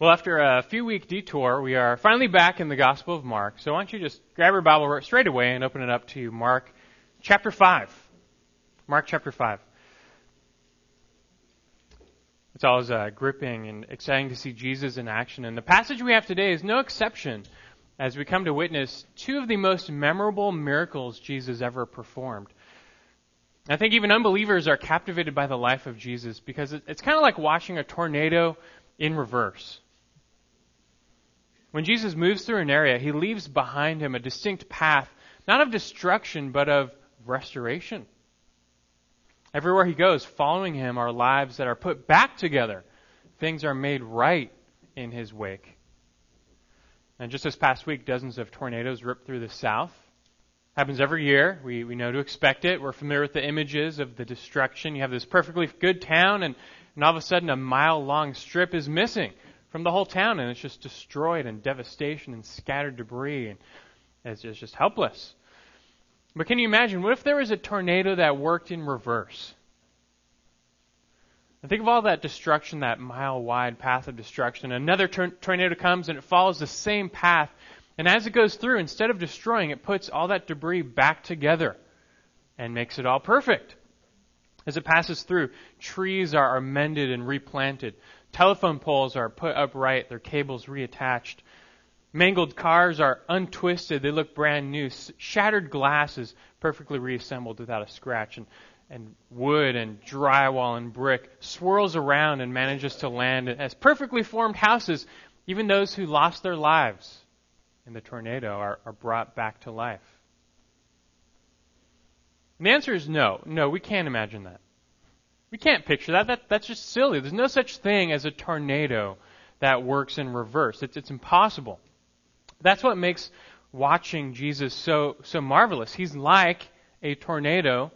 Well, after a few week detour, we are finally back in the Gospel of Mark. So why don't you just grab your Bible straight away and open it up to Mark chapter 5. Mark chapter 5. It's always uh, gripping and exciting to see Jesus in action. And the passage we have today is no exception as we come to witness two of the most memorable miracles Jesus ever performed. I think even unbelievers are captivated by the life of Jesus because it's kind of like watching a tornado in reverse. When Jesus moves through an area, he leaves behind him a distinct path, not of destruction, but of restoration. Everywhere he goes, following him are lives that are put back together. Things are made right in his wake. And just this past week, dozens of tornadoes ripped through the south. Happens every year. We, we know to expect it. We're familiar with the images of the destruction. You have this perfectly good town, and, and all of a sudden, a mile long strip is missing from the whole town, and it's just destroyed and devastation and scattered debris, and it's, it's just helpless. But can you imagine? What if there was a tornado that worked in reverse? And think of all that destruction, that mile wide path of destruction. Another tor- tornado comes and it follows the same path. And as it goes through, instead of destroying, it puts all that debris back together and makes it all perfect. As it passes through, trees are, are mended and replanted. Telephone poles are put upright, their cables reattached. Mangled cars are untwisted, they look brand new. Shattered glass is perfectly reassembled without a scratch. And, and wood and drywall and brick swirls around and manages to land as perfectly formed houses. Even those who lost their lives in the tornado are, are brought back to life. And the answer is no. No, we can't imagine that. We can't picture that. that. That's just silly. There's no such thing as a tornado that works in reverse. It's, it's impossible. That's what makes watching Jesus so, so marvelous. He's like a tornado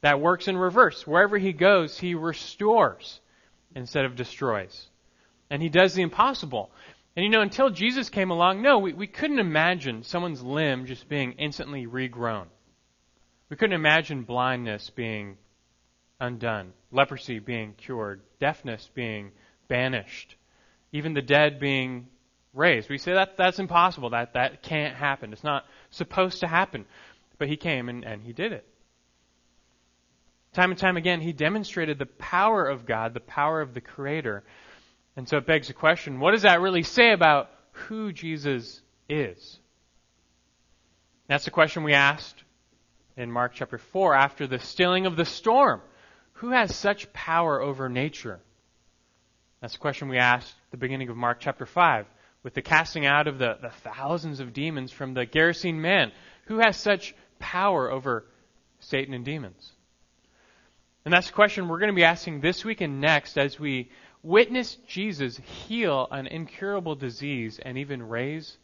that works in reverse. Wherever he goes, he restores instead of destroys. And he does the impossible. And you know, until Jesus came along, no, we, we couldn't imagine someone's limb just being instantly regrown. We couldn't imagine blindness being undone, leprosy being cured, deafness being banished, even the dead being raised. We say that that's impossible. That that can't happen. It's not supposed to happen. But he came and, and he did it. Time and time again, he demonstrated the power of God, the power of the Creator. And so it begs the question what does that really say about who Jesus is? That's the question we asked in Mark chapter 4 after the stilling of the storm. Who has such power over nature? That's the question we asked at the beginning of Mark chapter 5 with the casting out of the, the thousands of demons from the Gerasene man. Who has such power over Satan and demons? And that's the question we're going to be asking this week and next as we witness Jesus heal an incurable disease and even raise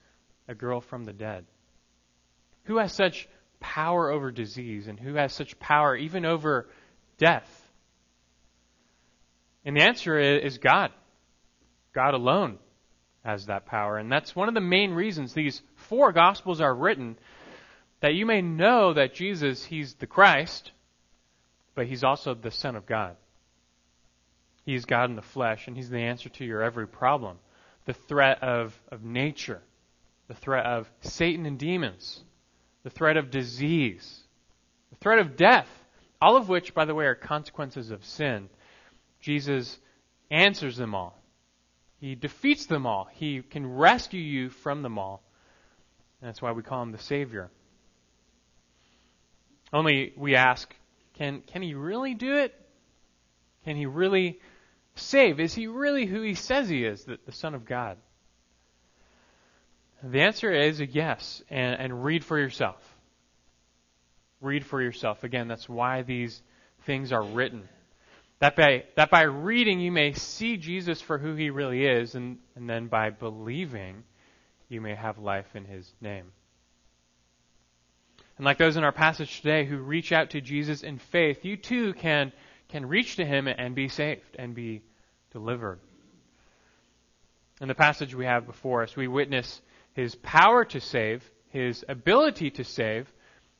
a girl from the dead. Who has such power over disease and who has such power even over death? And the answer is God. God alone has that power. And that's one of the main reasons these four Gospels are written that you may know that Jesus, He's the Christ, but He's also the Son of God. He's God in the flesh, and He's the answer to your every problem. The threat of, of nature, the threat of Satan and demons, the threat of disease, the threat of death, all of which, by the way, are consequences of sin. Jesus answers them all. He defeats them all. He can rescue you from them all. That's why we call him the Savior. Only we ask, can, can he really do it? Can he really save? Is he really who he says he is, the, the Son of God? The answer is a yes, and, and read for yourself. Read for yourself. Again, that's why these things are written. That by, that by reading you may see Jesus for who he really is, and, and then by believing you may have life in his name. And like those in our passage today who reach out to Jesus in faith, you too can, can reach to him and be saved and be delivered. In the passage we have before us, we witness his power to save, his ability to save,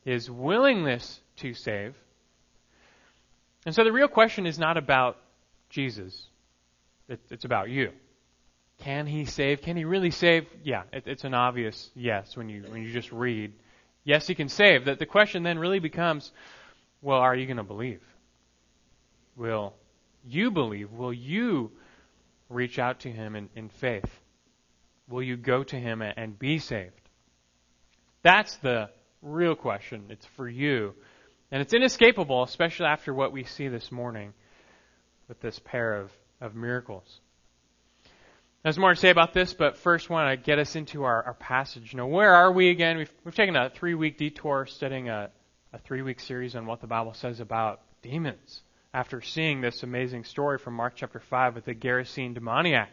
his willingness to save, and so the real question is not about Jesus, it's about you. Can he save? Can he really save? Yeah, it, it's an obvious yes when you when you just read. Yes, he can save. That the question then really becomes, well, are you going to believe? Will you believe? Will you reach out to him in, in faith? Will you go to him and be saved? That's the real question. It's for you. And it's inescapable, especially after what we see this morning with this pair of, of miracles. There's more to say about this, but first want to get us into our, our passage. You know, where are we again? We've, we've taken a three week detour studying a, a three week series on what the Bible says about demons after seeing this amazing story from Mark chapter 5 with the Gerasene demoniac,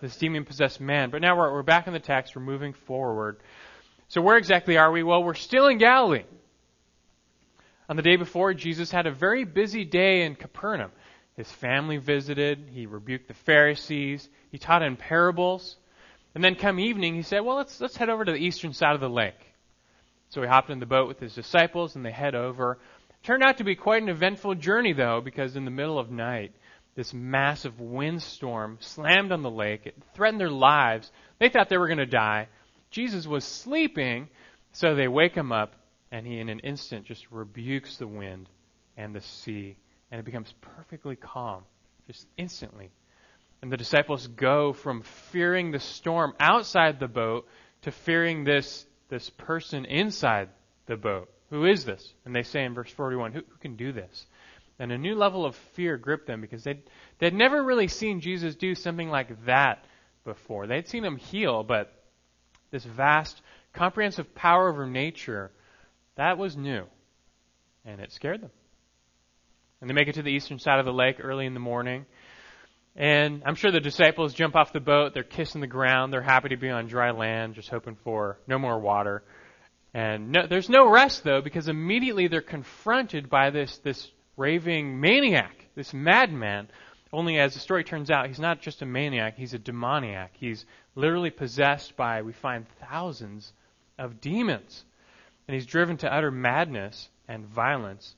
this demon possessed man. But now we're, we're back in the text, we're moving forward. So where exactly are we? Well, we're still in Galilee. On the day before, Jesus had a very busy day in Capernaum. His family visited, he rebuked the Pharisees, he taught in parables. And then come evening, he said, Well, let's, let's head over to the eastern side of the lake. So he hopped in the boat with his disciples and they head over. Turned out to be quite an eventful journey, though, because in the middle of night, this massive windstorm slammed on the lake. It threatened their lives. They thought they were going to die. Jesus was sleeping, so they wake him up, and he, in an instant, just rebukes the wind and the sea and it becomes perfectly calm, just instantly. And the disciples go from fearing the storm outside the boat to fearing this, this person inside the boat. Who is this? And they say in verse 41, who, who can do this? And a new level of fear gripped them because they'd, they'd never really seen Jesus do something like that before. They'd seen him heal, but this vast, comprehensive power over nature, that was new. And it scared them. And they make it to the eastern side of the lake early in the morning. And I'm sure the disciples jump off the boat. They're kissing the ground. They're happy to be on dry land, just hoping for no more water. And no, there's no rest, though, because immediately they're confronted by this, this raving maniac, this madman. Only as the story turns out, he's not just a maniac, he's a demoniac. He's literally possessed by, we find, thousands of demons. And he's driven to utter madness and violence.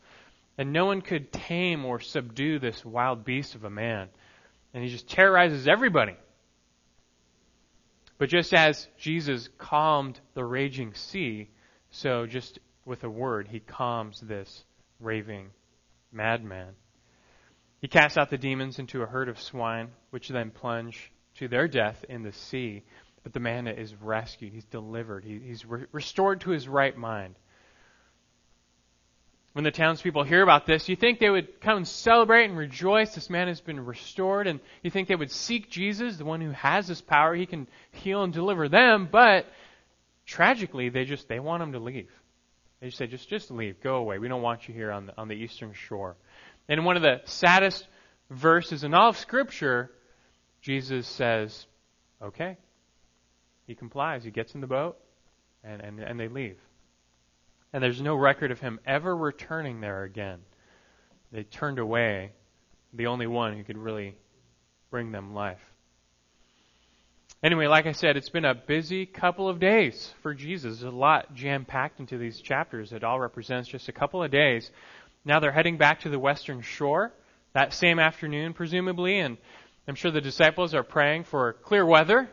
And no one could tame or subdue this wild beast of a man. And he just terrorizes everybody. But just as Jesus calmed the raging sea, so just with a word, he calms this raving madman. He casts out the demons into a herd of swine, which then plunge to their death in the sea. But the man is rescued. He's delivered. He, he's re- restored to his right mind when the townspeople hear about this, you think they would come and celebrate and rejoice. This man has been restored. And you think they would seek Jesus, the one who has this power. He can heal and deliver them. But tragically, they just, they want him to leave. They just say, just, just leave. Go away. We don't want you here on the, on the eastern shore. And one of the saddest verses in all of Scripture, Jesus says, okay. He complies. He gets in the boat and, and, and they leave. And there's no record of him ever returning there again. They turned away the only one who could really bring them life. Anyway, like I said, it's been a busy couple of days for Jesus. There's a lot jam packed into these chapters. It all represents just a couple of days. Now they're heading back to the western shore that same afternoon, presumably, and I'm sure the disciples are praying for clear weather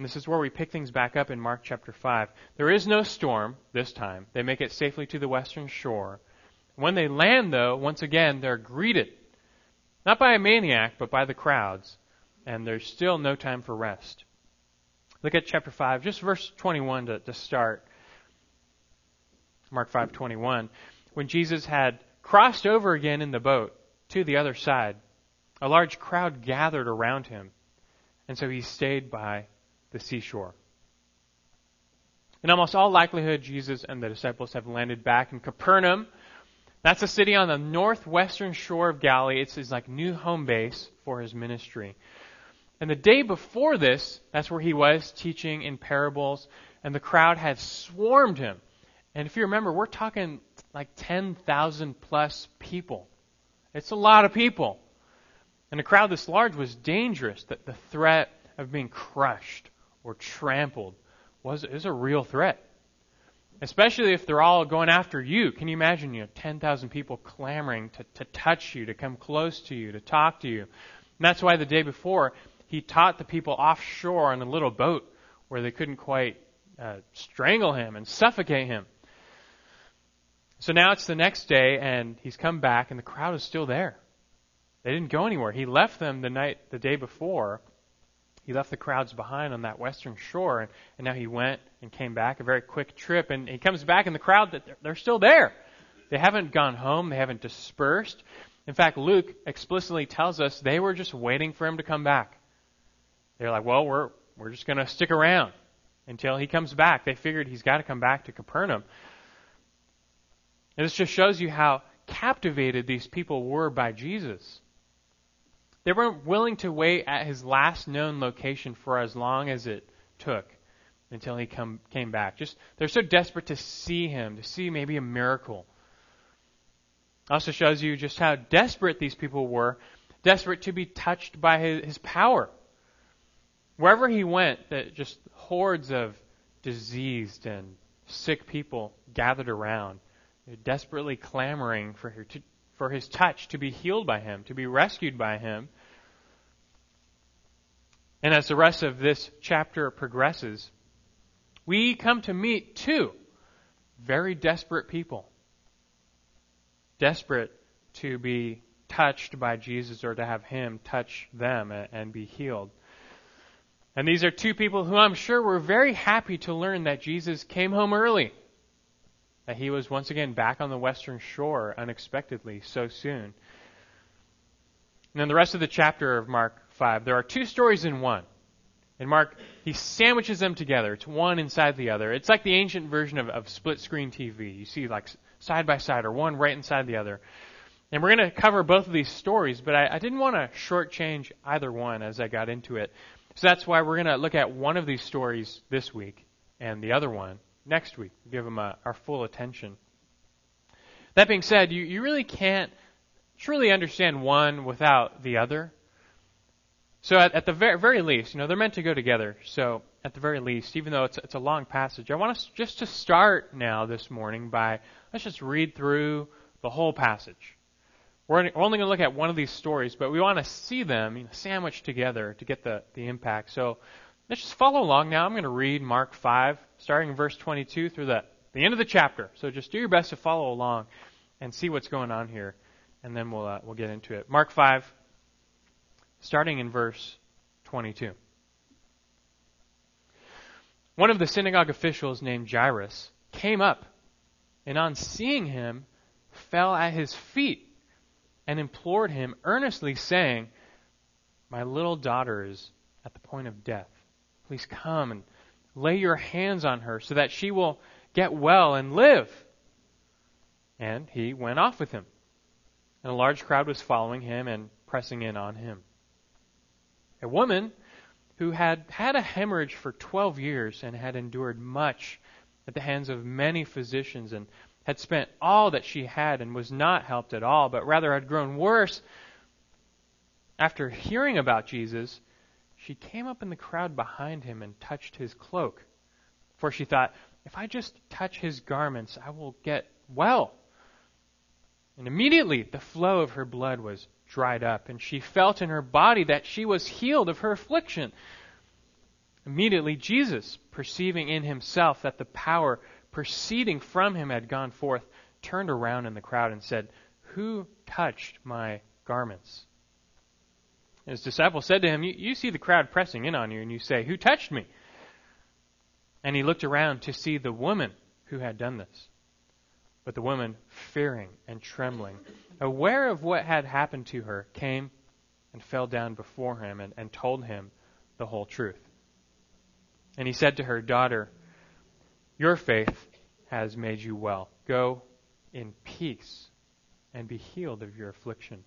and this is where we pick things back up in Mark chapter 5. There is no storm this time. They make it safely to the western shore. When they land, though, once again, they're greeted. Not by a maniac, but by the crowds. And there's still no time for rest. Look at chapter 5, just verse 21 to, to start. Mark 5:21. When Jesus had crossed over again in the boat to the other side, a large crowd gathered around him, and so he stayed by the seashore. In almost all likelihood, Jesus and the disciples have landed back in Capernaum. That's a city on the northwestern shore of Galilee. It's his like new home base for his ministry. And the day before this, that's where he was teaching in parables, and the crowd had swarmed him. And if you remember, we're talking like 10,000 plus people. It's a lot of people. And a crowd this large was dangerous, that the threat of being crushed or trampled was is a real threat. Especially if they're all going after you. Can you imagine, you know, 10,000 people clamoring to, to touch you, to come close to you, to talk to you? And that's why the day before, he taught the people offshore on a little boat where they couldn't quite uh, strangle him and suffocate him. So now it's the next day, and he's come back, and the crowd is still there. They didn't go anywhere. He left them the night, the day before. He left the crowds behind on that western shore, and, and now he went and came back, a very quick trip, and he comes back, and the crowd, they're, they're still there. They haven't gone home. They haven't dispersed. In fact, Luke explicitly tells us they were just waiting for him to come back. They're like, well, we're, we're just going to stick around until he comes back. They figured he's got to come back to Capernaum. And this just shows you how captivated these people were by Jesus. They weren't willing to wait at his last known location for as long as it took until he come, came back. Just they're so desperate to see him, to see maybe a miracle. Also shows you just how desperate these people were, desperate to be touched by his, his power. Wherever he went, that just hordes of diseased and sick people gathered around, desperately clamoring for, to, for his touch to be healed by him, to be rescued by him. And as the rest of this chapter progresses, we come to meet two very desperate people desperate to be touched by Jesus or to have Him touch them and be healed. And these are two people who I'm sure were very happy to learn that Jesus came home early. That he was once again back on the western shore unexpectedly so soon. And then the rest of the chapter of Mark 5, there are two stories in one. And Mark, he sandwiches them together. It's one inside the other. It's like the ancient version of, of split screen TV. You see like side by side or one right inside the other. And we're going to cover both of these stories, but I, I didn't want to shortchange either one as I got into it. So that's why we're going to look at one of these stories this week and the other one next week. Give them a, our full attention. That being said, you, you really can't truly understand one without the other. So at, at the very, very least, you know, they're meant to go together. So at the very least, even though it's, it's a long passage, I want us just to start now this morning by Let's just read through the whole passage. We're only going to look at one of these stories, but we want to see them you know, sandwiched together to get the, the impact. So let's just follow along now. I'm going to read Mark 5, starting in verse 22 through the, the end of the chapter. So just do your best to follow along and see what's going on here, and then we'll, uh, we'll get into it. Mark 5, starting in verse 22. One of the synagogue officials named Jairus came up and on seeing him, fell at his feet and implored him earnestly, saying, My little daughter is at the point of death. Please come and lay your hands on her so that she will get well and live. And he went off with him. And a large crowd was following him and pressing in on him. A woman who had had a hemorrhage for 12 years and had endured much at the hands of many physicians and had spent all that she had and was not helped at all, but rather had grown worse. After hearing about Jesus, she came up in the crowd behind him and touched his cloak. For she thought, if I just touch his garments, I will get well. And immediately the flow of her blood was dried up, and she felt in her body that she was healed of her affliction. Immediately, Jesus, perceiving in himself that the power proceeding from him had gone forth, turned around in the crowd and said, Who touched my garments? His disciples said to him, you, you see the crowd pressing in on you, and you say, Who touched me? And he looked around to see the woman who had done this. But the woman, fearing and trembling, aware of what had happened to her, came and fell down before him and, and told him the whole truth. And he said to her, Daughter, your faith has made you well. Go in peace and be healed of your affliction.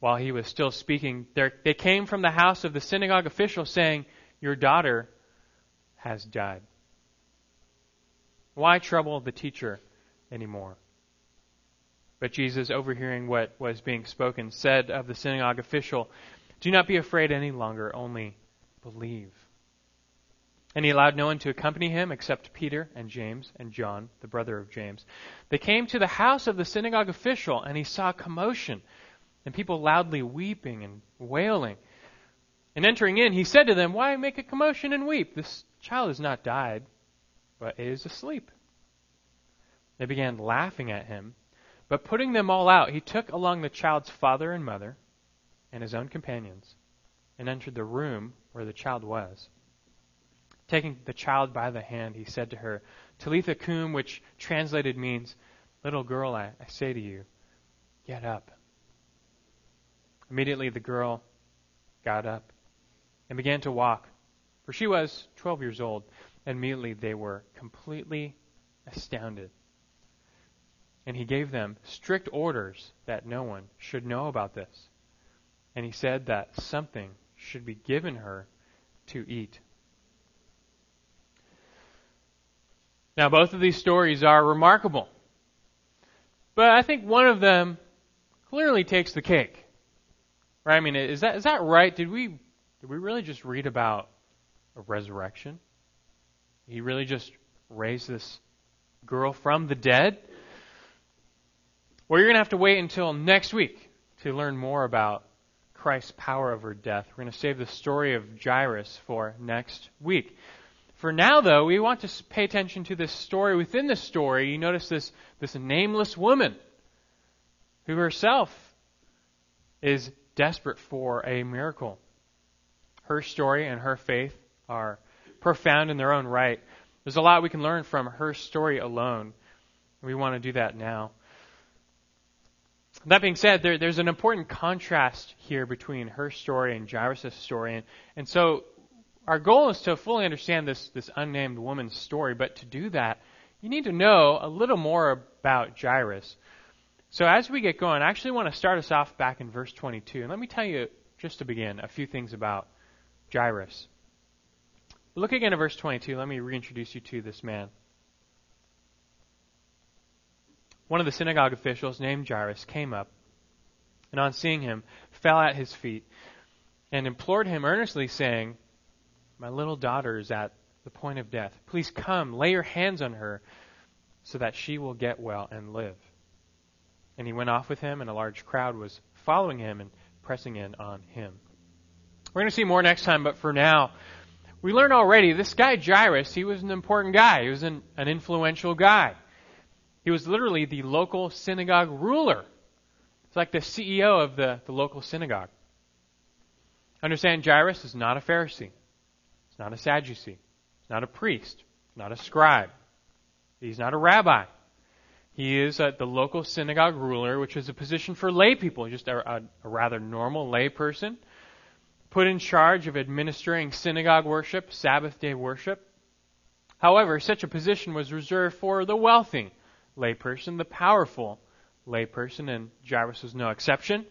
While he was still speaking, there, they came from the house of the synagogue official saying, Your daughter has died. Why trouble the teacher anymore? But Jesus, overhearing what was being spoken, said of the synagogue official, Do not be afraid any longer, only believe. And he allowed no one to accompany him except Peter and James and John, the brother of James. They came to the house of the synagogue official, and he saw commotion and people loudly weeping and wailing. And entering in, he said to them, Why make a commotion and weep? This child has not died, but is asleep. They began laughing at him. But putting them all out, he took along the child's father and mother and his own companions and entered the room where the child was. Taking the child by the hand, he said to her, Talitha cum, which translated means, Little girl, I, I say to you, get up. Immediately the girl got up and began to walk, for she was 12 years old. And immediately they were completely astounded. And he gave them strict orders that no one should know about this. And he said that something should be given her to eat. Now, both of these stories are remarkable. But I think one of them clearly takes the cake. Right? I mean, is that, is that right? Did we, did we really just read about a resurrection? He really just raised this girl from the dead? Well, you're going to have to wait until next week to learn more about Christ's power over death. We're going to save the story of Jairus for next week. For now, though, we want to pay attention to this story. Within the story, you notice this, this nameless woman who herself is desperate for a miracle. Her story and her faith are profound in their own right. There's a lot we can learn from her story alone. We want to do that now. That being said, there, there's an important contrast here between her story and Jairus' story. And, and so our goal is to fully understand this, this unnamed woman's story, but to do that, you need to know a little more about Jairus. So as we get going, I actually want to start us off back in verse 22. And let me tell you, just to begin, a few things about Jairus. Look again at verse 22. Let me reintroduce you to this man. One of the synagogue officials, named Jairus, came up, and on seeing him, fell at his feet, and implored him earnestly, saying, My little daughter is at the point of death. Please come, lay your hands on her, so that she will get well and live. And he went off with him, and a large crowd was following him and pressing in on him. We're going to see more next time, but for now, we learned already this guy Jairus, he was an important guy. He was an, an influential guy. He was literally the local synagogue ruler. It's like the CEO of the, the local synagogue. Understand, Jairus is not a Pharisee. He's not a Sadducee. He's not a priest. He's not a scribe. He's not a rabbi. He is a, the local synagogue ruler, which is a position for lay people, just a, a, a rather normal lay person, put in charge of administering synagogue worship, Sabbath day worship. However, such a position was reserved for the wealthy, layperson, the powerful layperson, and Jairus was no exception.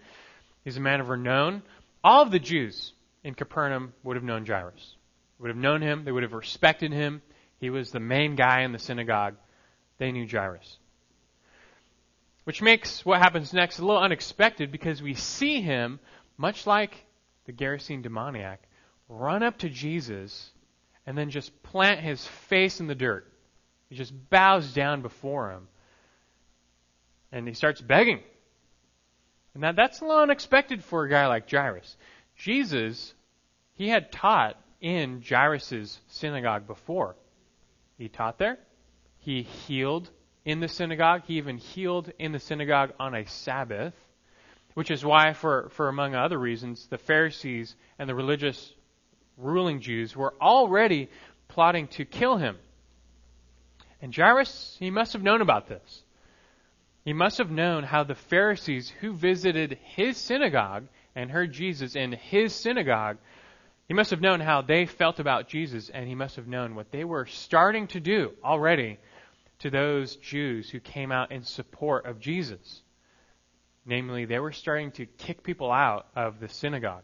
He's a man of renown. All of the Jews in Capernaum would have known Jairus. Would have known him. They would have respected him. He was the main guy in the synagogue. They knew Jairus. Which makes what happens next a little unexpected because we see him, much like the Gerasene demoniac, run up to Jesus and then just plant his face in the dirt. He just bows down before him and he starts begging. And that, that's a little unexpected for a guy like Jairus. Jesus, he had taught in Jairus' synagogue before. He taught there. He healed in the synagogue. He even healed in the synagogue on a Sabbath, which is why, for, for among other reasons, the Pharisees and the religious ruling Jews were already plotting to kill him. And Jairus, he must have known about this. He must have known how the Pharisees who visited his synagogue and heard Jesus in his synagogue, he must have known how they felt about Jesus, and he must have known what they were starting to do already to those Jews who came out in support of Jesus. Namely, they were starting to kick people out of the synagogue.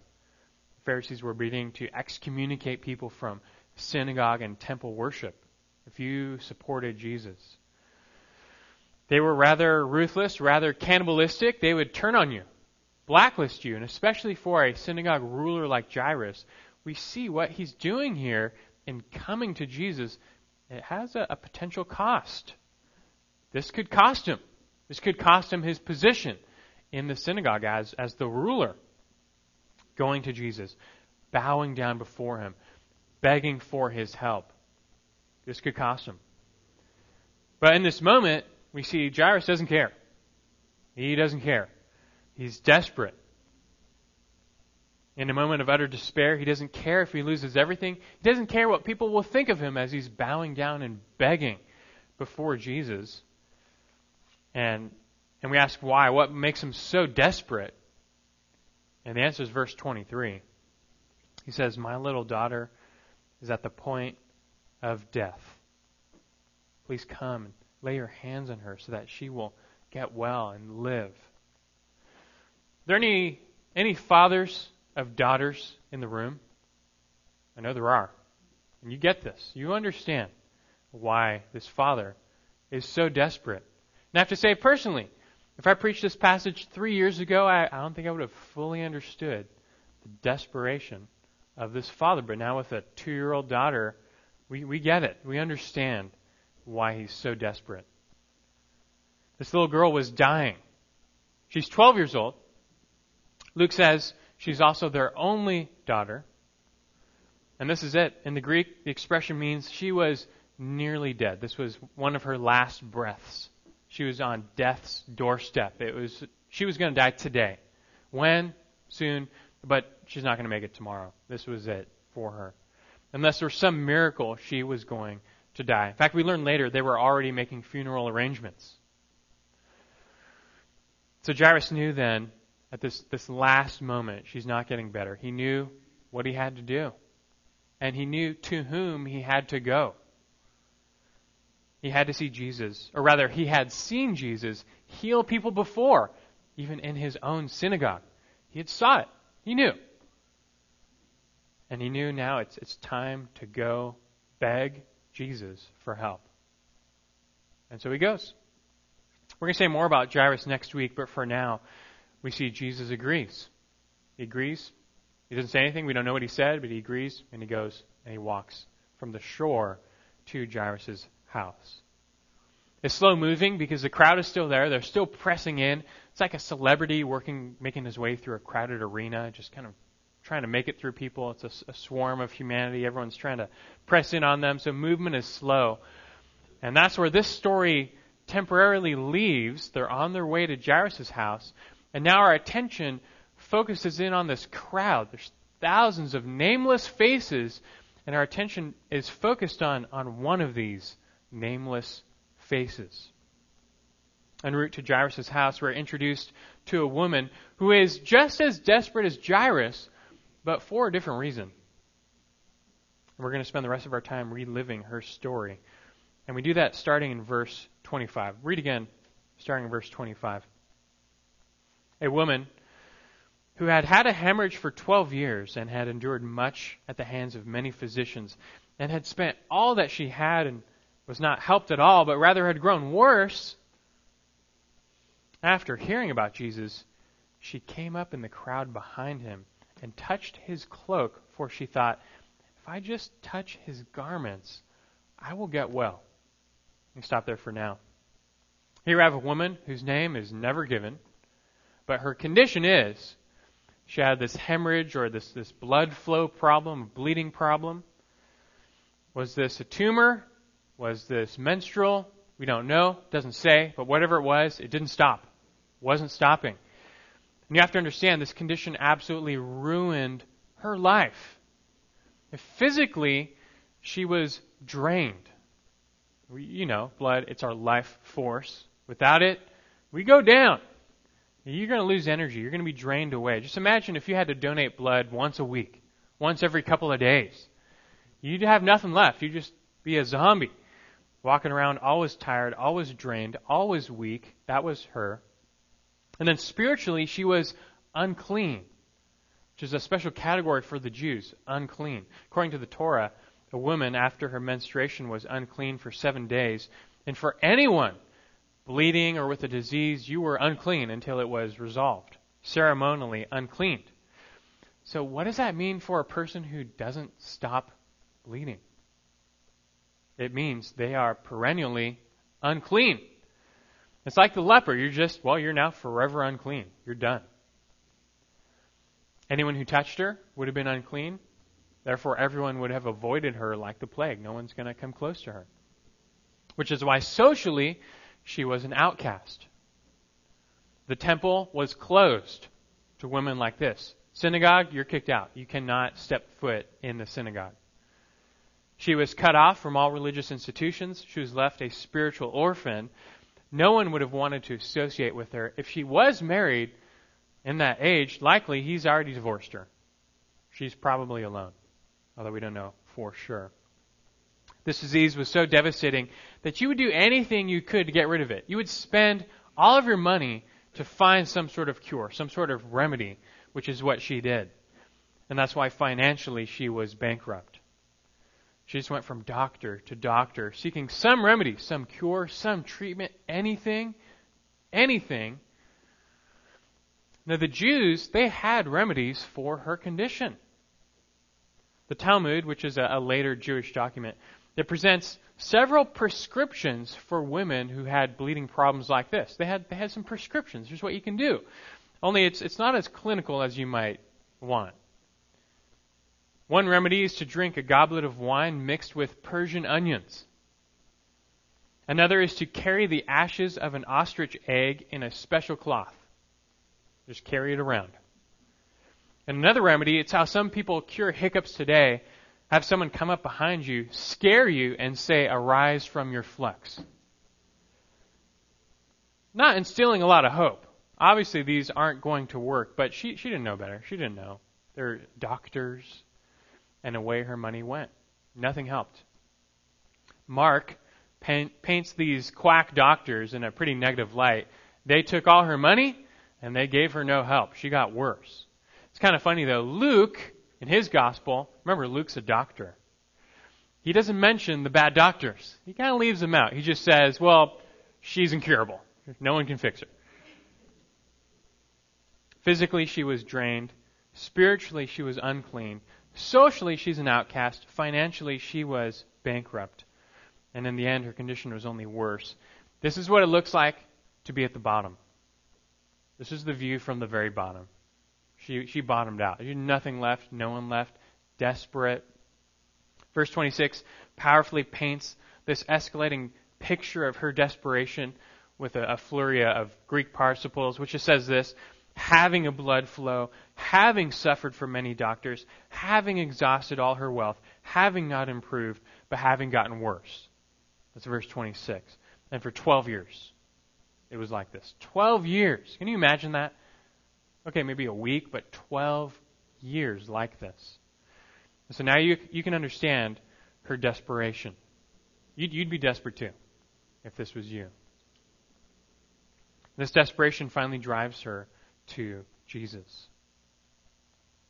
The Pharisees were beginning to excommunicate people from synagogue and temple worship if you supported Jesus. They were rather ruthless, rather cannibalistic. They would turn on you, blacklist you, and especially for a synagogue ruler like Jairus, we see what he's doing here in coming to Jesus. It has a, a potential cost. This could cost him. This could cost him his position in the synagogue as, as the ruler going to Jesus. bowing down before him, begging for his help. This could cost him. But in this moment, we see Jairus doesn't care. He doesn't care. He's desperate. In a moment of utter despair, he doesn't care if he loses everything. He doesn't care what people will think of him as he's bowing down and begging before Jesus. And and we ask why, what makes him so desperate? And the answer is verse 23. He says, "My little daughter is at the point of death. Please come and lay your hands on her so that she will get well and live." Are there any any fathers of daughters in the room? I know there are. And you get this. You understand why this father is so desperate. And I have to say personally, if I preached this passage three years ago, I, I don't think I would have fully understood the desperation of this father. But now with a two year old daughter, we, we get it. We understand why he's so desperate. This little girl was dying. She's 12 years old. Luke says she's also their only daughter. And this is it. In the Greek, the expression means she was nearly dead. This was one of her last breaths. She was on death's doorstep. It was she was going to die today. When? Soon, but she's not going to make it tomorrow. This was it for her. Unless there was some miracle, she was going to die. In fact, we learn later they were already making funeral arrangements. So Jairus knew then at this, this last moment, she's not getting better. He knew what he had to do. And he knew to whom he had to go. He had to see Jesus, or rather, he had seen Jesus heal people before, even in his own synagogue. He had saw it. He knew. And he knew now it's, it's time to go beg Jesus for help. And so he goes. We're going to say more about Jairus next week, but for now, we see Jesus agrees. He agrees. He doesn't say anything. We don't know what he said, but he agrees, and he goes and he walks from the shore to Jairus' house. It's slow moving because the crowd is still there. They're still pressing in. It's like a celebrity working, making his way through a crowded arena, just kind of trying to make it through people. It's a, a swarm of humanity. Everyone's trying to press in on them. So movement is slow. And that's where this story temporarily leaves. They're on their way to Jairus' house. And now our attention focuses in on this crowd. There's thousands of nameless faces, and our attention is focused on, on one of these nameless faces. En route to Jairus' house, we're introduced to a woman who is just as desperate as Jairus, but for a different reason. We're going to spend the rest of our time reliving her story. And we do that starting in verse 25. Read again, starting in verse 25 a woman who had had a hemorrhage for 12 years and had endured much at the hands of many physicians and had spent all that she had and was not helped at all, but rather had grown worse. After hearing about Jesus, she came up in the crowd behind him and touched his cloak, for she thought, if I just touch his garments, I will get well. Me stop there for now. Here we have a woman whose name is never given. But her condition is she had this hemorrhage or this, this blood flow problem, bleeding problem. Was this a tumor? Was this menstrual? We don't know. Doesn't say. But whatever it was, it didn't stop. Wasn't stopping. And you have to understand this condition absolutely ruined her life. Physically, she was drained. You know, blood, it's our life force. Without it, we go down. You're going to lose energy. You're going to be drained away. Just imagine if you had to donate blood once a week, once every couple of days. You'd have nothing left. You'd just be a zombie, walking around always tired, always drained, always weak. That was her. And then spiritually, she was unclean, which is a special category for the Jews, unclean. According to the Torah, a woman after her menstruation was unclean for seven days. And for anyone bleeding or with a disease, you were unclean until it was resolved, ceremonially uncleaned. So, what does that mean for a person who doesn't stop bleeding? It means they are perennially unclean. It's like the leper. You're just, well, you're now forever unclean. You're done. Anyone who touched her would have been unclean. Therefore, everyone would have avoided her like the plague. No one's going to come close to her. Which is why socially, she was an outcast. The temple was closed to women like this. Synagogue, you're kicked out. You cannot step foot in the synagogue. She was cut off from all religious institutions. She was left a spiritual orphan. No one would have wanted to associate with her. If she was married in that age, likely he's already divorced her. She's probably alone, although we don't know for sure. This disease was so devastating that you would do anything you could to get rid of it. You would spend all of your money to find some sort of cure, some sort of remedy, which is what she did. And that's why financially she was bankrupt. She just went from doctor to doctor, seeking some remedy, some cure, some treatment, anything, anything. Now, the Jews, they had remedies for her condition. The Talmud, which is a, a later Jewish document, it presents several prescriptions for women who had bleeding problems like this. They had, they had some prescriptions. Here's what you can do. Only it's, it's not as clinical as you might want. One remedy is to drink a goblet of wine mixed with Persian onions. Another is to carry the ashes of an ostrich egg in a special cloth. Just carry it around. And another remedy, it's how some people cure hiccups today. Have someone come up behind you, scare you, and say, Arise from your flux. Not instilling a lot of hope. Obviously, these aren't going to work, but she, she didn't know better. She didn't know. They're doctors, and away her money went. Nothing helped. Mark paint, paints these quack doctors in a pretty negative light. They took all her money and they gave her no help. She got worse. It's kind of funny though. Luke, in his gospel, remember Luke's a doctor. He doesn't mention the bad doctors. He kind of leaves them out. He just says, well, she's incurable. No one can fix her. Physically, she was drained. Spiritually, she was unclean. Socially, she's an outcast. Financially, she was bankrupt. And in the end, her condition was only worse. This is what it looks like to be at the bottom. This is the view from the very bottom. She, she bottomed out. Nothing left, no one left, desperate. Verse 26 powerfully paints this escalating picture of her desperation with a, a flurry of Greek participles, which just says this having a blood flow, having suffered from many doctors, having exhausted all her wealth, having not improved, but having gotten worse. That's verse 26. And for 12 years, it was like this. 12 years. Can you imagine that? Okay, maybe a week, but 12 years like this. And so now you, you can understand her desperation. You'd, you'd be desperate too if this was you. This desperation finally drives her to Jesus.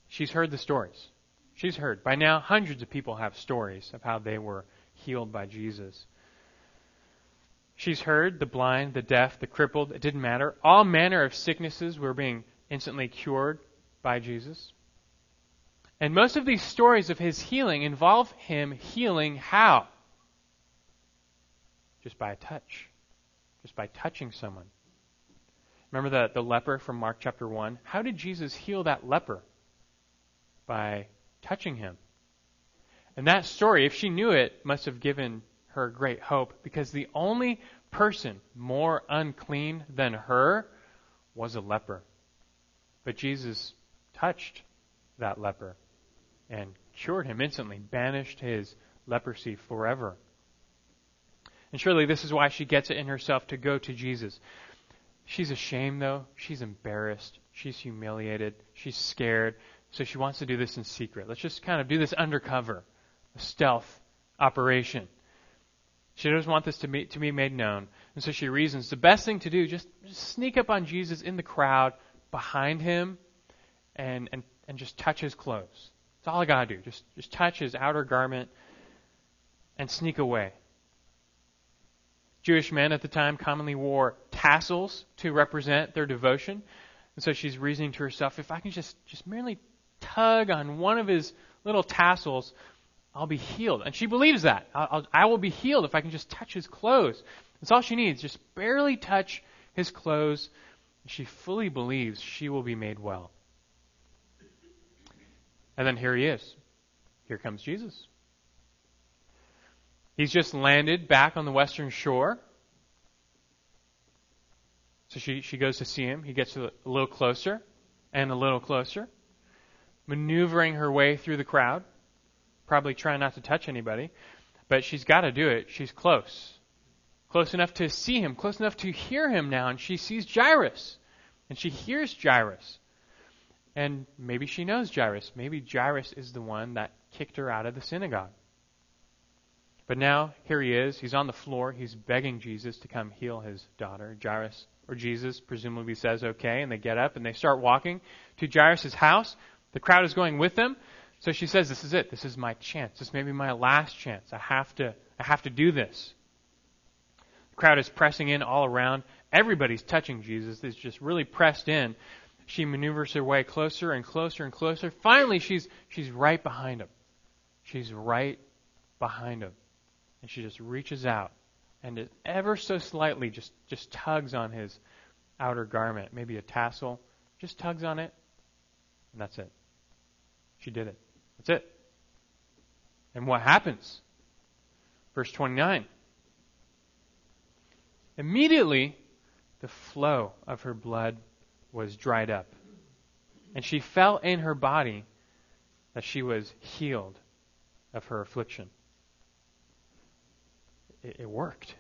She's heard the stories. She's heard. By now, hundreds of people have stories of how they were healed by Jesus. She's heard the blind, the deaf, the crippled, it didn't matter. All manner of sicknesses were being instantly cured by Jesus. And most of these stories of his healing involve him healing how? Just by a touch. Just by touching someone. Remember the, the leper from Mark chapter 1? How did Jesus heal that leper? By touching him. And that story, if she knew it, must have given her great hope because the only person more unclean than her was a leper. But Jesus touched that leper and cured him instantly, banished his leprosy forever. And surely this is why she gets it in herself to go to Jesus. She's ashamed, though. She's embarrassed. She's humiliated. She's scared. So she wants to do this in secret. Let's just kind of do this undercover, a stealth operation. She doesn't want this to be, to be made known. And so she reasons the best thing to do, just, just sneak up on Jesus in the crowd behind him and, and, and just touch his clothes. That's all I got to do. Just, just touch his outer garment and sneak away. Jewish men at the time commonly wore tassels to represent their devotion. And so she's reasoning to herself, if I can just, just merely tug on one of his little tassels, I'll be healed. And she believes that. I'll, I will be healed if I can just touch his clothes. That's all she needs. Just barely touch his clothes. She fully believes she will be made well. And then here he is. Here comes Jesus. He's just landed back on the western shore. So she, she goes to see him. He gets a little closer and a little closer, maneuvering her way through the crowd, probably trying not to touch anybody. But she's got to do it. She's close. Close enough to see him, close enough to hear him now. And she sees Jairus. And she hears Jairus. And maybe she knows Jairus. Maybe Jairus is the one that kicked her out of the synagogue. But now, here he is. He's on the floor. He's begging Jesus to come heal his daughter. Jairus, or Jesus, presumably says okay, and they get up and they start walking to Jairus' house. The crowd is going with them. So she says, This is it. This is my chance. This may be my last chance. I have to, I have to do this. Crowd is pressing in all around. Everybody's touching Jesus. It's just really pressed in. She maneuvers her way closer and closer and closer. Finally, she's, she's right behind him. She's right behind him. And she just reaches out and ever so slightly just, just tugs on his outer garment, maybe a tassel, just tugs on it, and that's it. She did it. That's it. And what happens? Verse 29. Immediately, the flow of her blood was dried up. And she felt in her body that she was healed of her affliction. It, it worked.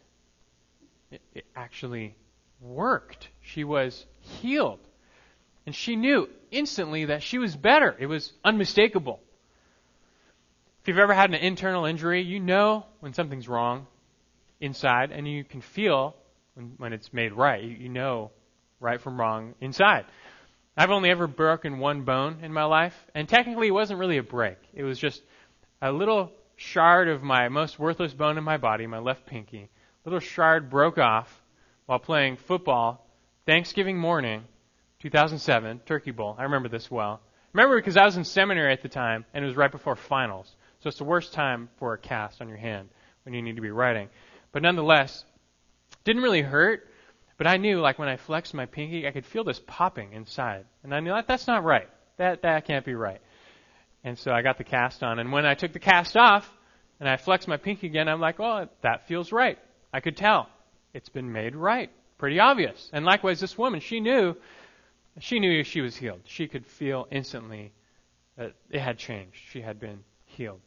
It, it actually worked. She was healed. And she knew instantly that she was better. It was unmistakable. If you've ever had an internal injury, you know when something's wrong inside, and you can feel when, when it's made right. You, you know right from wrong inside. I've only ever broken one bone in my life, and technically it wasn't really a break. It was just a little shard of my most worthless bone in my body, my left pinky. A little shard broke off while playing football Thanksgiving morning, 2007, Turkey Bowl. I remember this well. remember because I was in seminary at the time, and it was right before finals. So it's the worst time for a cast on your hand when you need to be writing. But nonetheless, didn't really hurt, but I knew, like when I flexed my pinky, I could feel this popping inside, and I knew that that's not right. That that can't be right. And so I got the cast on, and when I took the cast off and I flexed my pinky again, I'm like, well, that feels right. I could tell it's been made right. Pretty obvious. And likewise, this woman, she knew, she knew she was healed. She could feel instantly that it had changed. She had been healed.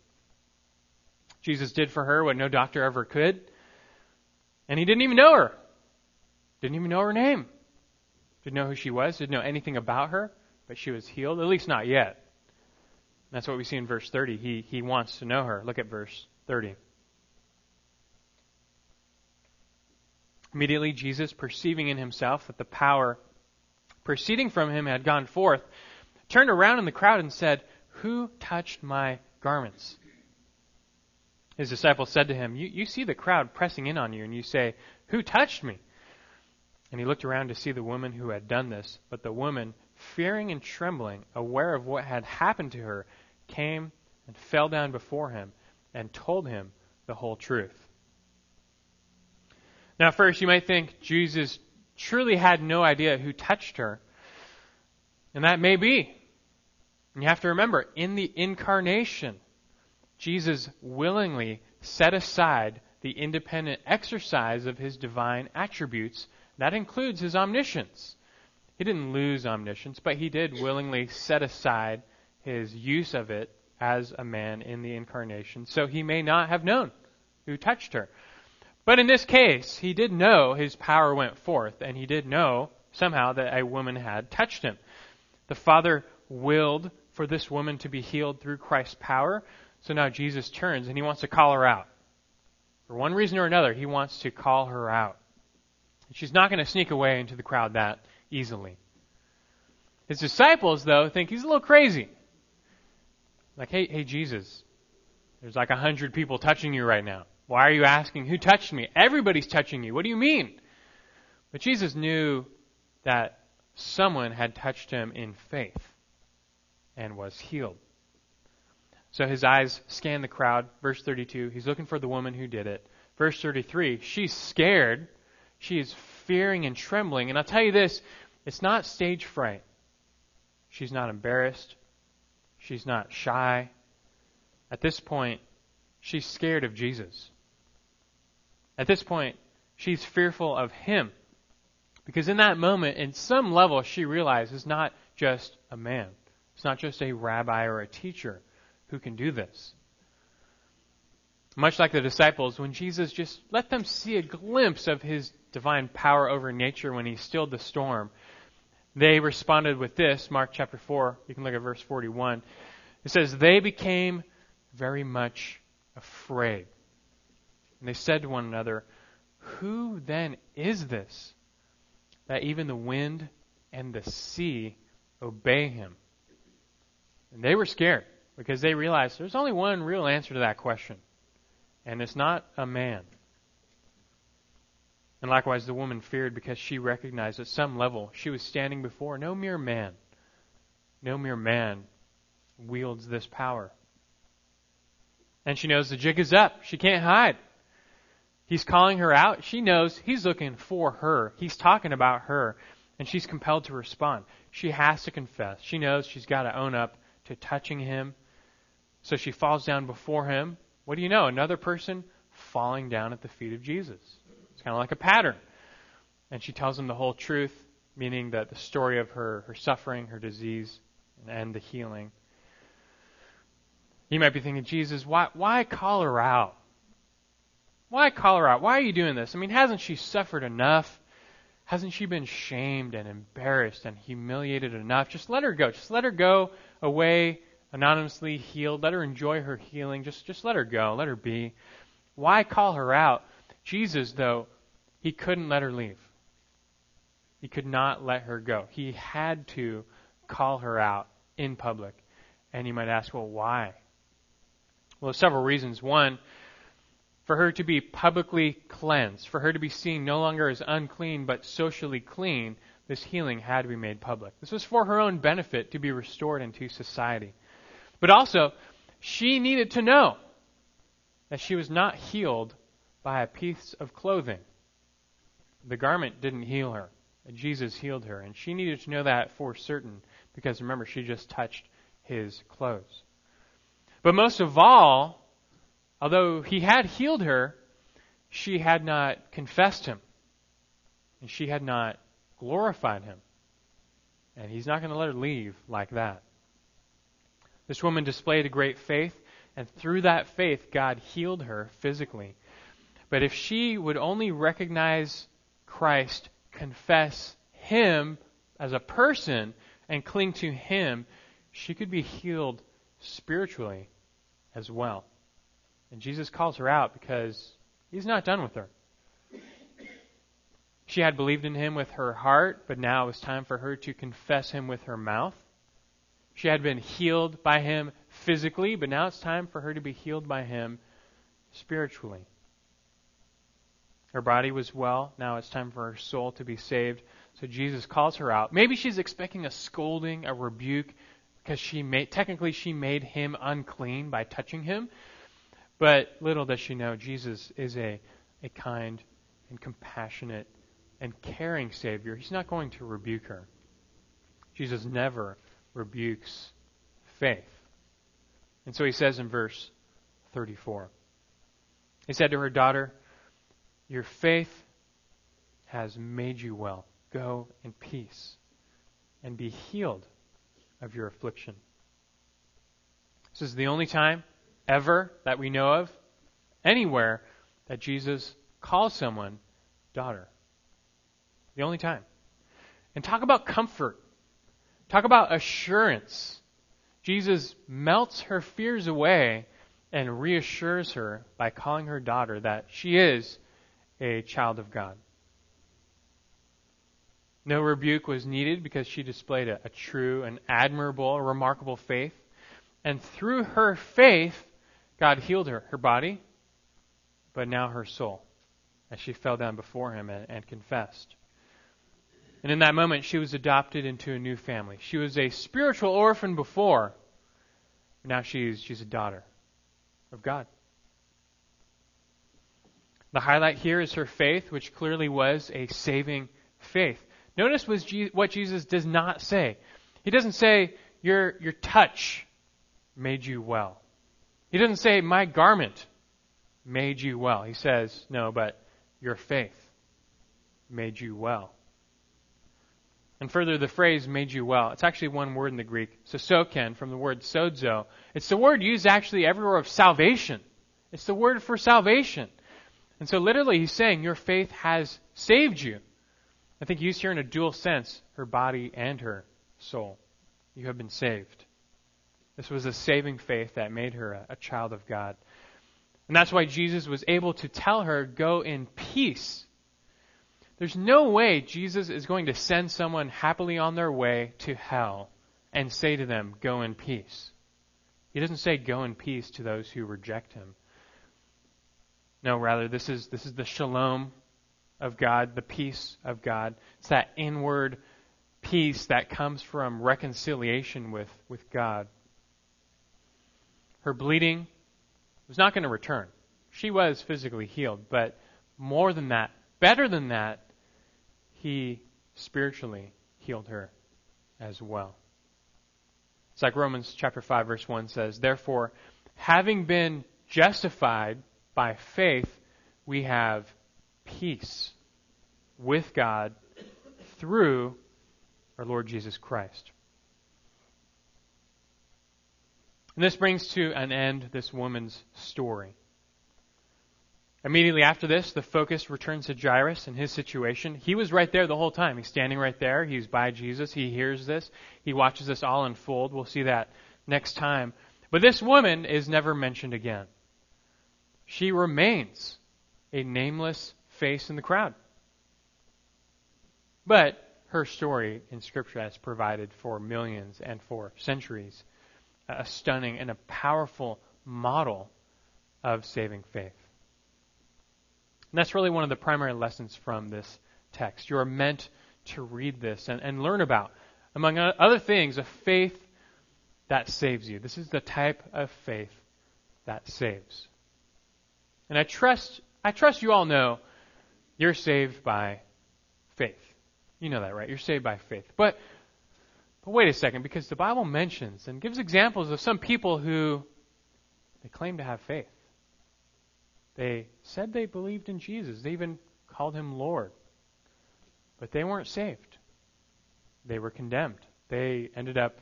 Jesus did for her what no doctor ever could. And he didn't even know her. Didn't even know her name. Didn't know who she was. Didn't know anything about her. But she was healed. At least not yet. That's what we see in verse 30. He, he wants to know her. Look at verse 30. Immediately, Jesus, perceiving in himself that the power proceeding from him had gone forth, turned around in the crowd and said, Who touched my garments? His disciples said to him, you, you see the crowd pressing in on you, and you say, Who touched me? And he looked around to see the woman who had done this. But the woman, fearing and trembling, aware of what had happened to her, came and fell down before him and told him the whole truth. Now, first, you might think Jesus truly had no idea who touched her. And that may be. And you have to remember, in the incarnation, Jesus willingly set aside the independent exercise of his divine attributes. That includes his omniscience. He didn't lose omniscience, but he did willingly set aside his use of it as a man in the incarnation. So he may not have known who touched her. But in this case, he did know his power went forth, and he did know somehow that a woman had touched him. The Father willed for this woman to be healed through Christ's power, so now Jesus turns and he wants to call her out. For one reason or another, he wants to call her out. She's not going to sneak away into the crowd that easily. His disciples, though, think he's a little crazy. Like, hey, hey, Jesus, there's like a hundred people touching you right now. Why are you asking who touched me? Everybody's touching you. What do you mean? But Jesus knew that someone had touched him in faith and was healed. So his eyes scan the crowd. Verse 32, he's looking for the woman who did it. Verse 33, she's scared. She is fearing and trembling. And I'll tell you this it's not stage fright. She's not embarrassed. She's not shy. At this point, she's scared of Jesus. At this point, she's fearful of him. Because in that moment, in some level, she realizes not just a man. It's not just a rabbi or a teacher who can do this. Much like the disciples, when Jesus just let them see a glimpse of his divine power over nature when he stilled the storm, they responded with this, Mark chapter 4, you can look at verse 41. It says, They became very much afraid. And they said to one another, Who then is this that even the wind and the sea obey him? And they were scared because they realize there's only one real answer to that question, and it's not a man. And likewise, the woman feared because she recognized at some level she was standing before no mere man. No mere man wields this power. And she knows the jig is up. She can't hide. He's calling her out. She knows he's looking for her. He's talking about her. And she's compelled to respond. She has to confess. She knows she's got to own up to touching him. So she falls down before him. What do you know? Another person falling down at the feet of Jesus. It's kind of like a pattern. And she tells him the whole truth, meaning that the story of her, her suffering, her disease, and the healing. You might be thinking, Jesus, why, why call her out? Why call her out? Why are you doing this? I mean, hasn't she suffered enough? Hasn't she been shamed and embarrassed and humiliated enough? Just let her go. Just let her go away anonymously healed. Let her enjoy her healing. Just, just let her go. Let her be. Why call her out? Jesus, though, he couldn't let her leave. He could not let her go. He had to call her out in public. And you might ask, well, why? Well, several reasons. One, for her to be publicly cleansed, for her to be seen no longer as unclean but socially clean, this healing had to be made public. This was for her own benefit to be restored into society. But also, she needed to know that she was not healed by a piece of clothing. The garment didn't heal her. Jesus healed her. And she needed to know that for certain because remember, she just touched his clothes. But most of all, although he had healed her, she had not confessed him. And she had not glorified him. And he's not going to let her leave like that. This woman displayed a great faith, and through that faith, God healed her physically. But if she would only recognize Christ, confess Him as a person, and cling to Him, she could be healed spiritually as well. And Jesus calls her out because He's not done with her. She had believed in Him with her heart, but now it was time for her to confess Him with her mouth. She had been healed by Him physically, but now it's time for her to be healed by Him spiritually. Her body was well. Now it's time for her soul to be saved. So Jesus calls her out. Maybe she's expecting a scolding, a rebuke, because she made, technically she made him unclean by touching him. But little does she know, Jesus is a, a kind and compassionate and caring Savior. He's not going to rebuke her. Jesus never rebukes faith. And so he says in verse 34 He said to her daughter, Your faith has made you well. Go in peace and be healed of your affliction. This is the only time ever that we know of, anywhere, that Jesus calls someone daughter. The only time. And talk about comfort. Talk about assurance. Jesus melts her fears away and reassures her by calling her daughter that she is a child of God. No rebuke was needed because she displayed a, a true and admirable, a remarkable faith. And through her faith, God healed her, her body, but now her soul, as she fell down before him and, and confessed. And in that moment, she was adopted into a new family. She was a spiritual orphan before. Now she's, she's a daughter of God. The highlight here is her faith, which clearly was a saving faith. Notice what Jesus does not say. He doesn't say, your, your touch made you well. He doesn't say, My garment made you well. He says, No, but your faith made you well. And further, the phrase made you well, it's actually one word in the Greek, sosoken, from the word sozo. It's the word used actually everywhere of salvation. It's the word for salvation. And so literally he's saying your faith has saved you. I think used here in a dual sense, her body and her soul. You have been saved. This was a saving faith that made her a, a child of God. And that's why Jesus was able to tell her, go in peace. There's no way Jesus is going to send someone happily on their way to hell and say to them, go in peace. He doesn't say go in peace to those who reject him. No, rather, this is, this is the shalom of God, the peace of God. It's that inward peace that comes from reconciliation with, with God. Her bleeding was not going to return. She was physically healed, but more than that, better than that, he spiritually healed her as well. It's like Romans chapter 5 verse 1 says, Therefore, having been justified by faith, we have peace with God through our Lord Jesus Christ. And this brings to an end this woman's story. Immediately after this, the focus returns to Jairus and his situation. He was right there the whole time. He's standing right there. He's by Jesus. He hears this. He watches this all unfold. We'll see that next time. But this woman is never mentioned again she remains a nameless face in the crowd. But her story in Scripture has provided for millions and for centuries a stunning and a powerful model of saving faith. And that's really one of the primary lessons from this text. You are meant to read this and, and learn about, among other things, a faith that saves you. This is the type of faith that saves. And I trust, I trust you all know you're saved by faith. You know that, right? You're saved by faith. But, but wait a second, because the Bible mentions and gives examples of some people who they claim to have faith. They said they believed in Jesus. They even called him Lord. But they weren't saved. They were condemned. They ended up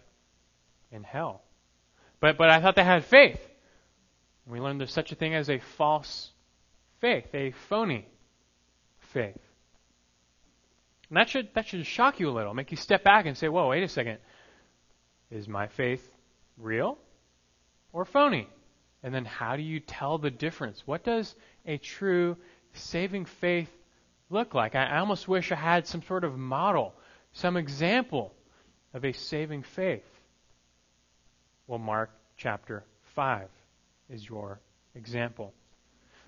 in hell. But but I thought they had faith. We learned there's such a thing as a false faith, a phony faith. And that should, that should shock you a little, make you step back and say, whoa, wait a second. Is my faith real or phony? And then how do you tell the difference? What does a true saving faith look like? I, almost wish I had some sort of model, some example of a saving faith. Well, Mark chapter 5 is your example.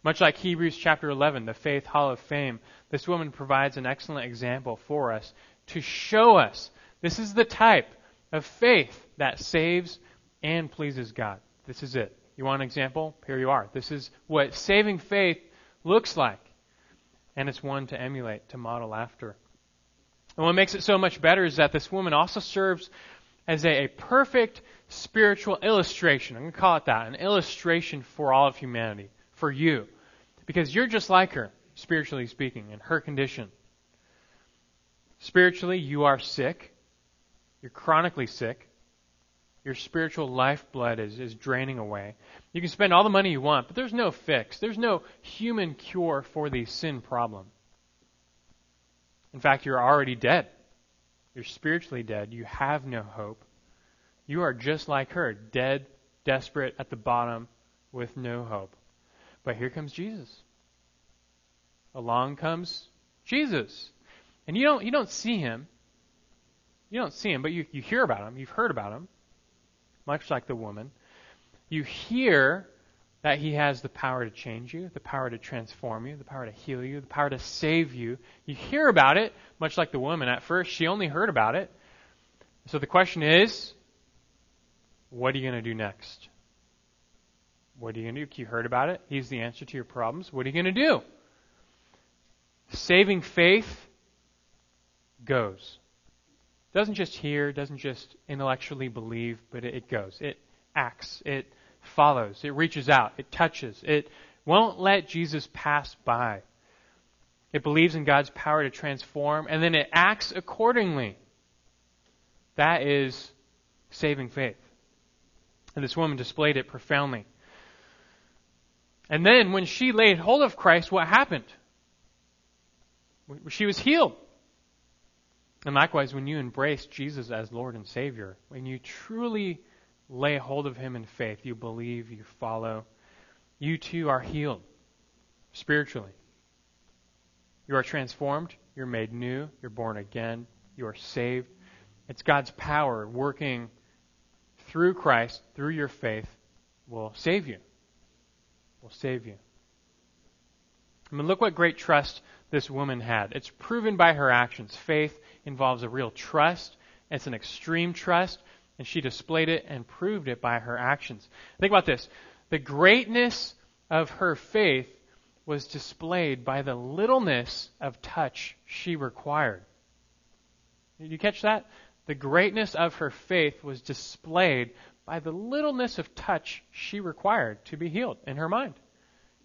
Much like Hebrews chapter 11, the Faith Hall of Fame, this woman provides an excellent example for us to show us this is the type of faith that saves and pleases God. This is it. You want an example? Here you are. This is what saving faith looks like. And it's one to emulate, to model after. And what makes it so much better is that this woman also serves as a, a perfect spiritual illustration. I'm going to call it that an illustration for all of humanity, for you. Because you're just like her, spiritually speaking, in her condition. Spiritually, you are sick. You're chronically sick. Your spiritual lifeblood is, is draining away. You can spend all the money you want, but there's no fix. There's no human cure for the sin problem. In fact, you're already dead. You're spiritually dead. You have no hope. You are just like her, dead, desperate, at the bottom, with no hope. But here comes Jesus. Along comes Jesus. And you don't, you don't see him. You don't see him, but you, you hear about him. You've heard about him. Much like the woman. You hear that he has the power to change you, the power to transform you, the power to heal you, the power to save you. You hear about it, much like the woman. At first, she only heard about it. So the question is, what are you going to do next? What are you going to do? You heard about it. He's the answer to your problems. What are you going to do? Saving faith goes. Doesn't just hear, doesn't just intellectually believe, but it goes. It acts. It follows. It reaches out. It touches. It won't let Jesus pass by. It believes in God's power to transform, and then it acts accordingly. That is saving faith. And this woman displayed it profoundly. And then when she laid hold of Christ, what happened? She was healed. And likewise, when you embrace Jesus as Lord and Savior, when you truly lay hold of Him in faith, you believe, you follow, you too are healed spiritually. You are transformed, you're made new, you're born again, you are saved. It's God's power working through Christ, through your faith, will save you. Will save you. I mean, look what great trust this woman had. It's proven by her actions. Faith involves a real trust. It's an extreme trust, and she displayed it and proved it by her actions. Think about this. The greatness of her faith was displayed by the littleness of touch she required. Did you catch that? The greatness of her faith was displayed by the littleness of touch she required to be healed in her mind.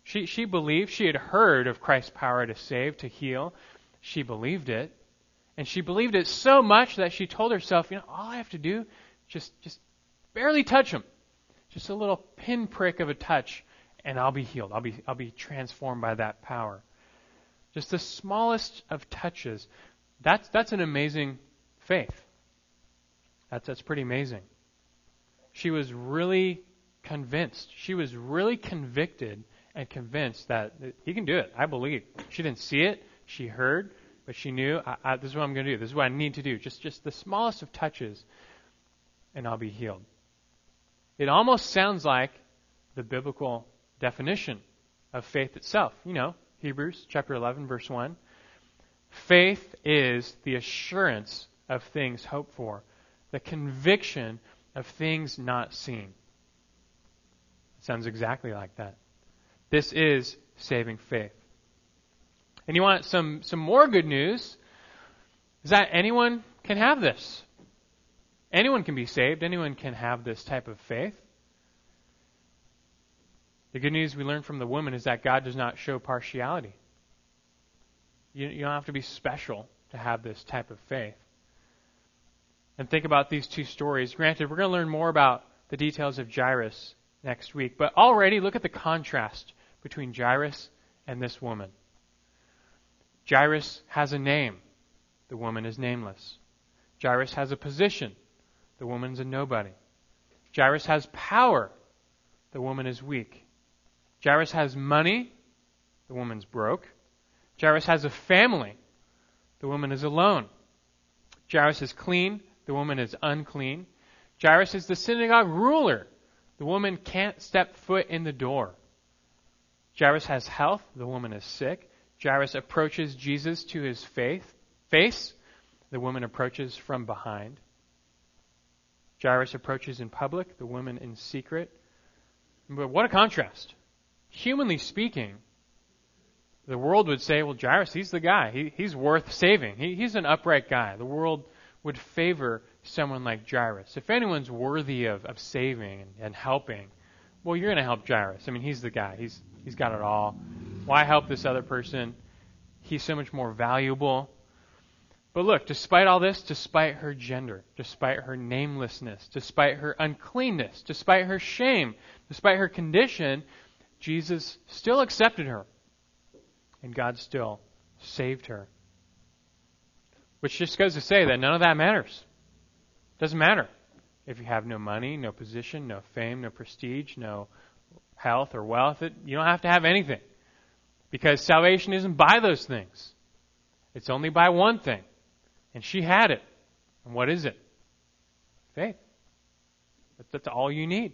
She, she believed, she had heard of Christ's power to save, to heal. She believed it. And she believed it so much that she told herself, you know, all I have to do, just, just barely touch him. Just a little pinprick of a touch, and I'll be healed. I'll be, I'll be transformed by that power. Just the smallest of touches. That's, that's an amazing faith. That's, that's pretty amazing. She was really convinced. She was really convicted and convinced that he can do it. I believe. She didn't see it. She heard, but she knew I, I, this is what I'm going to do. This is what I need to do. Just, just the smallest of touches, and I'll be healed. It almost sounds like the biblical definition of faith itself. You know, Hebrews chapter 11, verse 1. Faith is the assurance of things hoped for, the conviction of things not seen. It sounds exactly like that. This is saving faith. And you want some, some more good news? Is that anyone can have this. Anyone can be saved. Anyone can have this type of faith. The good news we learn from the woman is that God does not show partiality. You, you don't have to be special to have this type of faith. And think about these two stories. Granted, we're going to learn more about the details of Jairus next week, but already look at the contrast between Jairus and this woman. Jairus has a name. The woman is nameless. Jairus has a position. The woman's a nobody. Jairus has power. The woman is weak. Jairus has money. The woman's broke. Jairus has a family. The woman is alone. Jairus is clean. The woman is unclean. Jairus is the synagogue ruler. The woman can't step foot in the door. Jairus has health. The woman is sick. Jairus approaches Jesus to his faith, face. The woman approaches from behind. Jairus approaches in public, the woman in secret. But what a contrast. Humanly speaking, the world would say, well, Jairus, he's the guy. He, he's worth saving. He, he's an upright guy. The world would favor someone like Jairus. If anyone's worthy of, of saving and, and helping, well, you're going to help Jairus. I mean, he's the guy. He's, he's got it all. Why help this other person? He's so much more valuable. But look, despite all this, despite her gender, despite her namelessness, despite her uncleanness, despite her shame, despite her condition, Jesus still accepted her. And God still saved her. Which just goes to say that none of that matters. Doesn't matter if you have no money, no position, no fame, no prestige, no health or wealth. It, you don't have to have anything. Because salvation isn't by those things. It's only by one thing. And she had it. And what is it? Faith. That's all you need.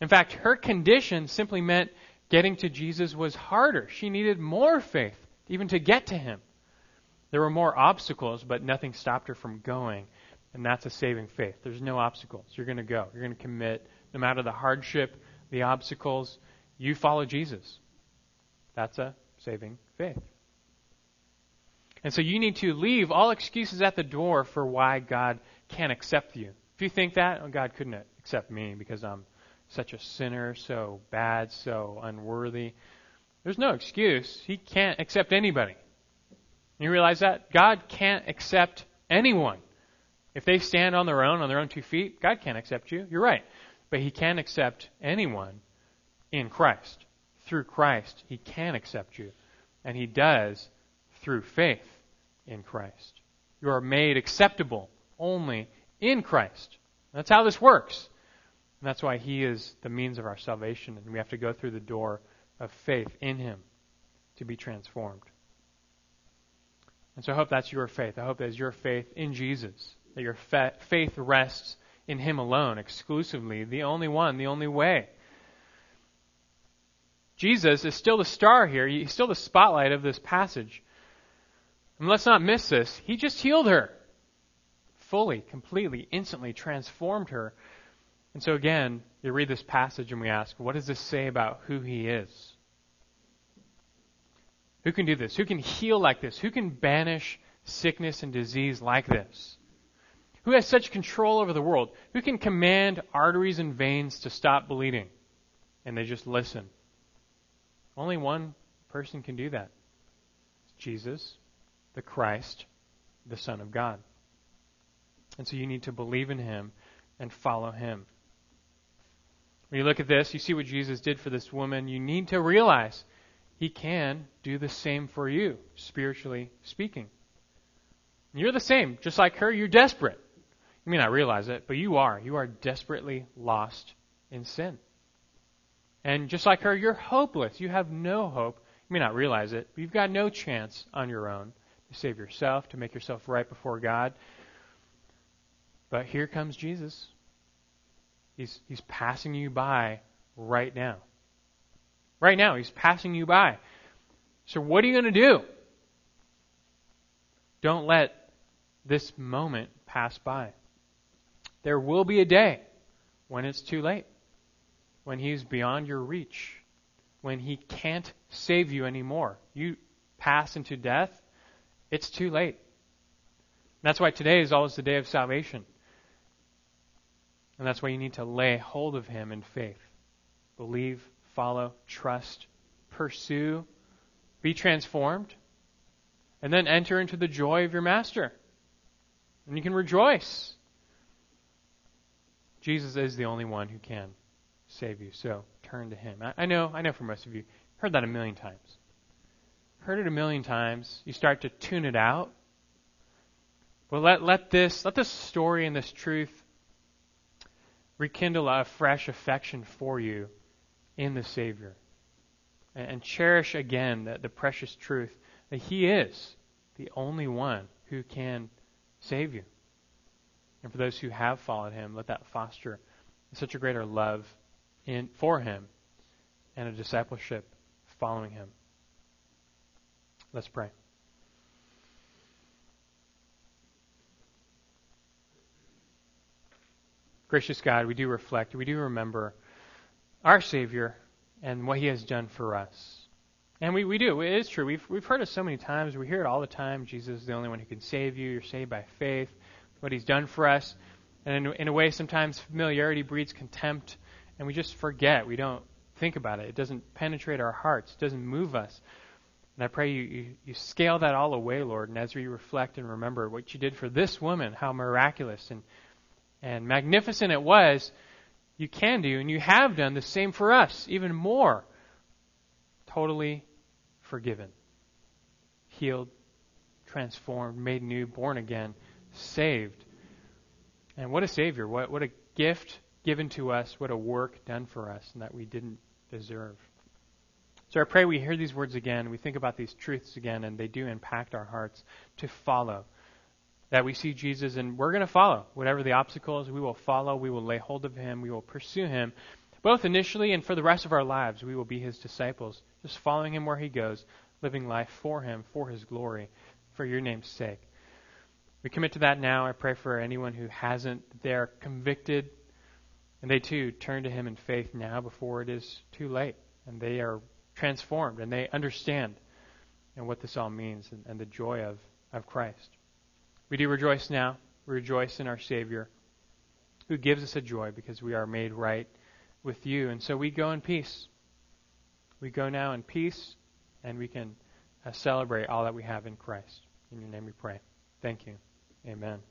In fact, her condition simply meant getting to Jesus was harder. She needed more faith even to get to him. There were more obstacles, but nothing stopped her from going. And that's a saving faith. There's no obstacles. You're going to go. You're going to commit. No matter the hardship, the obstacles, you follow Jesus. That's a saving faith. And so you need to leave all excuses at the door for why God can't accept you. If you think that, oh, God couldn't accept me because I'm such a sinner, so bad, so unworthy. There's no excuse. He can't accept anybody. You realize that? God can't accept anyone. If they stand on their own, on their own two feet, God can't accept you. You're right. But He can accept anyone in Christ. Through Christ, He can accept you. And He does through faith in Christ. You are made acceptable only in Christ. That's how this works. And that's why He is the means of our salvation, and we have to go through the door of faith in Him to be transformed. And so I hope that's your faith. I hope that is your faith in Jesus, that your fa- faith rests in Him alone, exclusively, the only one, the only way. Jesus is still the star here. He's still the spotlight of this passage. And let's not miss this. He just healed her. Fully, completely, instantly transformed her. And so again, you read this passage and we ask, what does this say about who he is? Who can do this? Who can heal like this? Who can banish sickness and disease like this? Who has such control over the world? Who can command arteries and veins to stop bleeding? And they just listen. Only one person can do that. It's Jesus, the Christ, the Son of God. And so you need to believe in him and follow him. When you look at this, you see what Jesus did for this woman. You need to realize he can do the same for you, spiritually speaking. You're the same, just like her, you're desperate. You may not realize it, but you are. You are desperately lost in sin. And just like her, you're hopeless. You have no hope. You may not realize it, but you've got no chance on your own to save yourself, to make yourself right before God. But here comes Jesus. He's, he's passing you by right now. Right now, he's passing you by. So, what are you going to do? Don't let this moment pass by. There will be a day when it's too late, when he's beyond your reach, when he can't save you anymore. You pass into death, it's too late. That's why today is always the day of salvation. And that's why you need to lay hold of him in faith. Believe, follow, trust, pursue, be transformed, and then enter into the joy of your master. And you can rejoice. Jesus is the only one who can save you. So turn to him. I, I know, I know for most of you, heard that a million times. Heard it a million times. You start to tune it out. But let, let this let this story and this truth rekindle a fresh affection for you in the Savior. And, and cherish again the, the precious truth that He is the only one who can save you. And for those who have followed Him, let that foster such a greater love in, for Him and a discipleship following Him. Let's pray. Gracious God, we do reflect, we do remember our Savior and what He has done for us. And we, we do. It is true. We've, we've heard it so many times. We hear it all the time. Jesus is the only one who can save you. You're saved by faith, what He's done for us. And in, in a way, sometimes familiarity breeds contempt, and we just forget. We don't think about it. It doesn't penetrate our hearts, it doesn't move us. And I pray you, you, you scale that all away, Lord. And as we reflect and remember what you did for this woman, how miraculous and and magnificent it was, you can do and you have done the same for us, even more. Totally forgiven, healed, transformed, made new, born again, saved. And what a Savior. What, what a gift given to us. What a work done for us and that we didn't deserve. So I pray we hear these words again, we think about these truths again, and they do impact our hearts to follow that we see Jesus and we're going to follow. Whatever the obstacles, we will follow. We will lay hold of him. We will pursue him, both initially and for the rest of our lives. We will be his disciples, just following him where he goes, living life for him, for his glory, for your name's sake. We commit to that now. I pray for anyone who hasn't, they're convicted, and they too turn to him in faith now before it is too late. And they are transformed and they understand and what this all means and, and the joy of, of Christ. We do rejoice now. We rejoice in our Savior, who gives us a joy because we are made right with you. And so we go in peace. We go now in peace, and we can uh, celebrate all that we have in Christ. In your name we pray. Thank you. Amen.